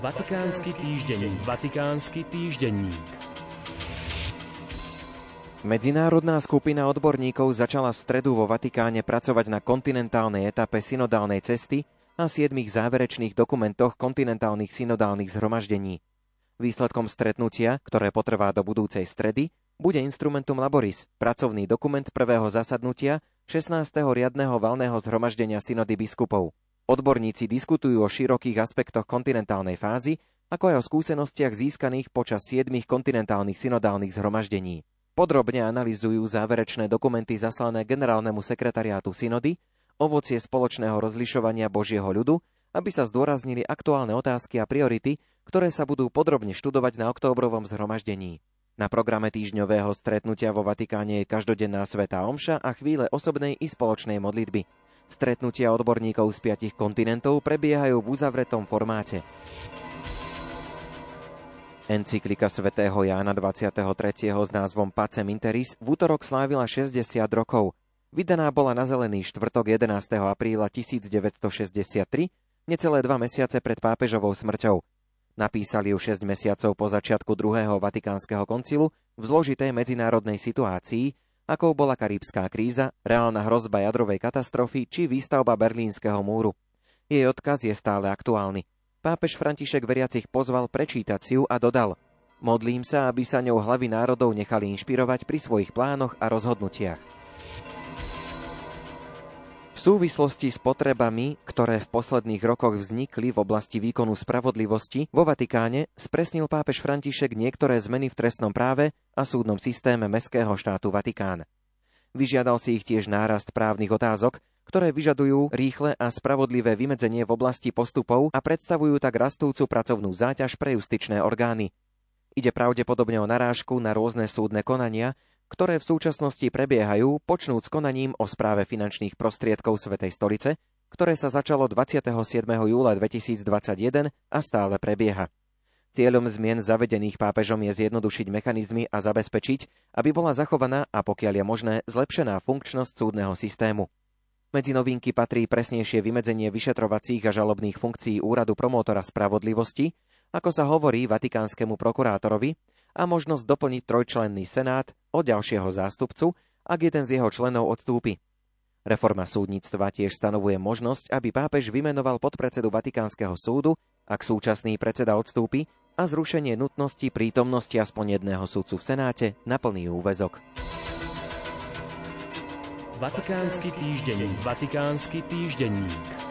Vatikánsky týždenník. Vatikánsky týždenník. Medzinárodná skupina odborníkov začala v stredu vo Vatikáne pracovať na kontinentálnej etape synodálnej cesty a siedmých záverečných dokumentoch kontinentálnych synodálnych zhromaždení. Výsledkom stretnutia, ktoré potrvá do budúcej stredy, bude Instrumentum Laboris, pracovný dokument prvého zasadnutia 16. riadného valného zhromaždenia synody biskupov. Odborníci diskutujú o širokých aspektoch kontinentálnej fázy, ako aj o skúsenostiach získaných počas siedmých kontinentálnych synodálnych zhromaždení. Podrobne analizujú záverečné dokumenty zaslané generálnemu sekretariátu synody, ovocie spoločného rozlišovania Božieho ľudu, aby sa zdôraznili aktuálne otázky a priority, ktoré sa budú podrobne študovať na októbrovom zhromaždení. Na programe týždňového stretnutia vo Vatikáne je každodenná svetá omša a chvíle osobnej i spoločnej modlitby. Stretnutia odborníkov z piatich kontinentov prebiehajú v uzavretom formáte. Encyklika svätého Jána 23. s názvom Pacem Interis v útorok slávila 60 rokov. Vydaná bola na zelený štvrtok 11. apríla 1963, necelé dva mesiace pred pápežovou smrťou. Napísali ju 6 mesiacov po začiatku druhého vatikánskeho koncilu v zložitej medzinárodnej situácii, akou bola karibská kríza, reálna hrozba jadrovej katastrofy či výstavba berlínskeho múru. Jej odkaz je stále aktuálny. Pápež František veriacich pozval prečítať si ju a dodal Modlím sa, aby sa ňou hlavy národov nechali inšpirovať pri svojich plánoch a rozhodnutiach. V súvislosti s potrebami, ktoré v posledných rokoch vznikli v oblasti výkonu spravodlivosti, vo Vatikáne spresnil pápež František niektoré zmeny v trestnom práve a súdnom systéme Mestského štátu Vatikán. Vyžiadal si ich tiež nárast právnych otázok, ktoré vyžadujú rýchle a spravodlivé vymedzenie v oblasti postupov a predstavujú tak rastúcu pracovnú záťaž pre justičné orgány. Ide pravdepodobne o narážku na rôzne súdne konania, ktoré v súčasnosti prebiehajú, počnúť s konaním o správe finančných prostriedkov Svetej stolice, ktoré sa začalo 27. júla 2021 a stále prebieha. Cieľom zmien zavedených pápežom je zjednodušiť mechanizmy a zabezpečiť, aby bola zachovaná a pokiaľ je možné, zlepšená funkčnosť súdneho systému. Medzi novinky patrí presnejšie vymedzenie vyšetrovacích a žalobných funkcií úradu promótora spravodlivosti, ako sa hovorí vatikánskemu prokurátorovi, a možnosť doplniť trojčlenný senát o ďalšieho zástupcu, ak jeden z jeho členov odstúpi. Reforma súdnictva tiež stanovuje možnosť, aby pápež vymenoval podpredsedu Vatikánskeho súdu, ak súčasný predseda odstúpi, a zrušenie nutnosti prítomnosti aspoň jedného súdcu v Senáte na plný úvezok. Vatikánsky týždenník. Vatikánsky týždenník.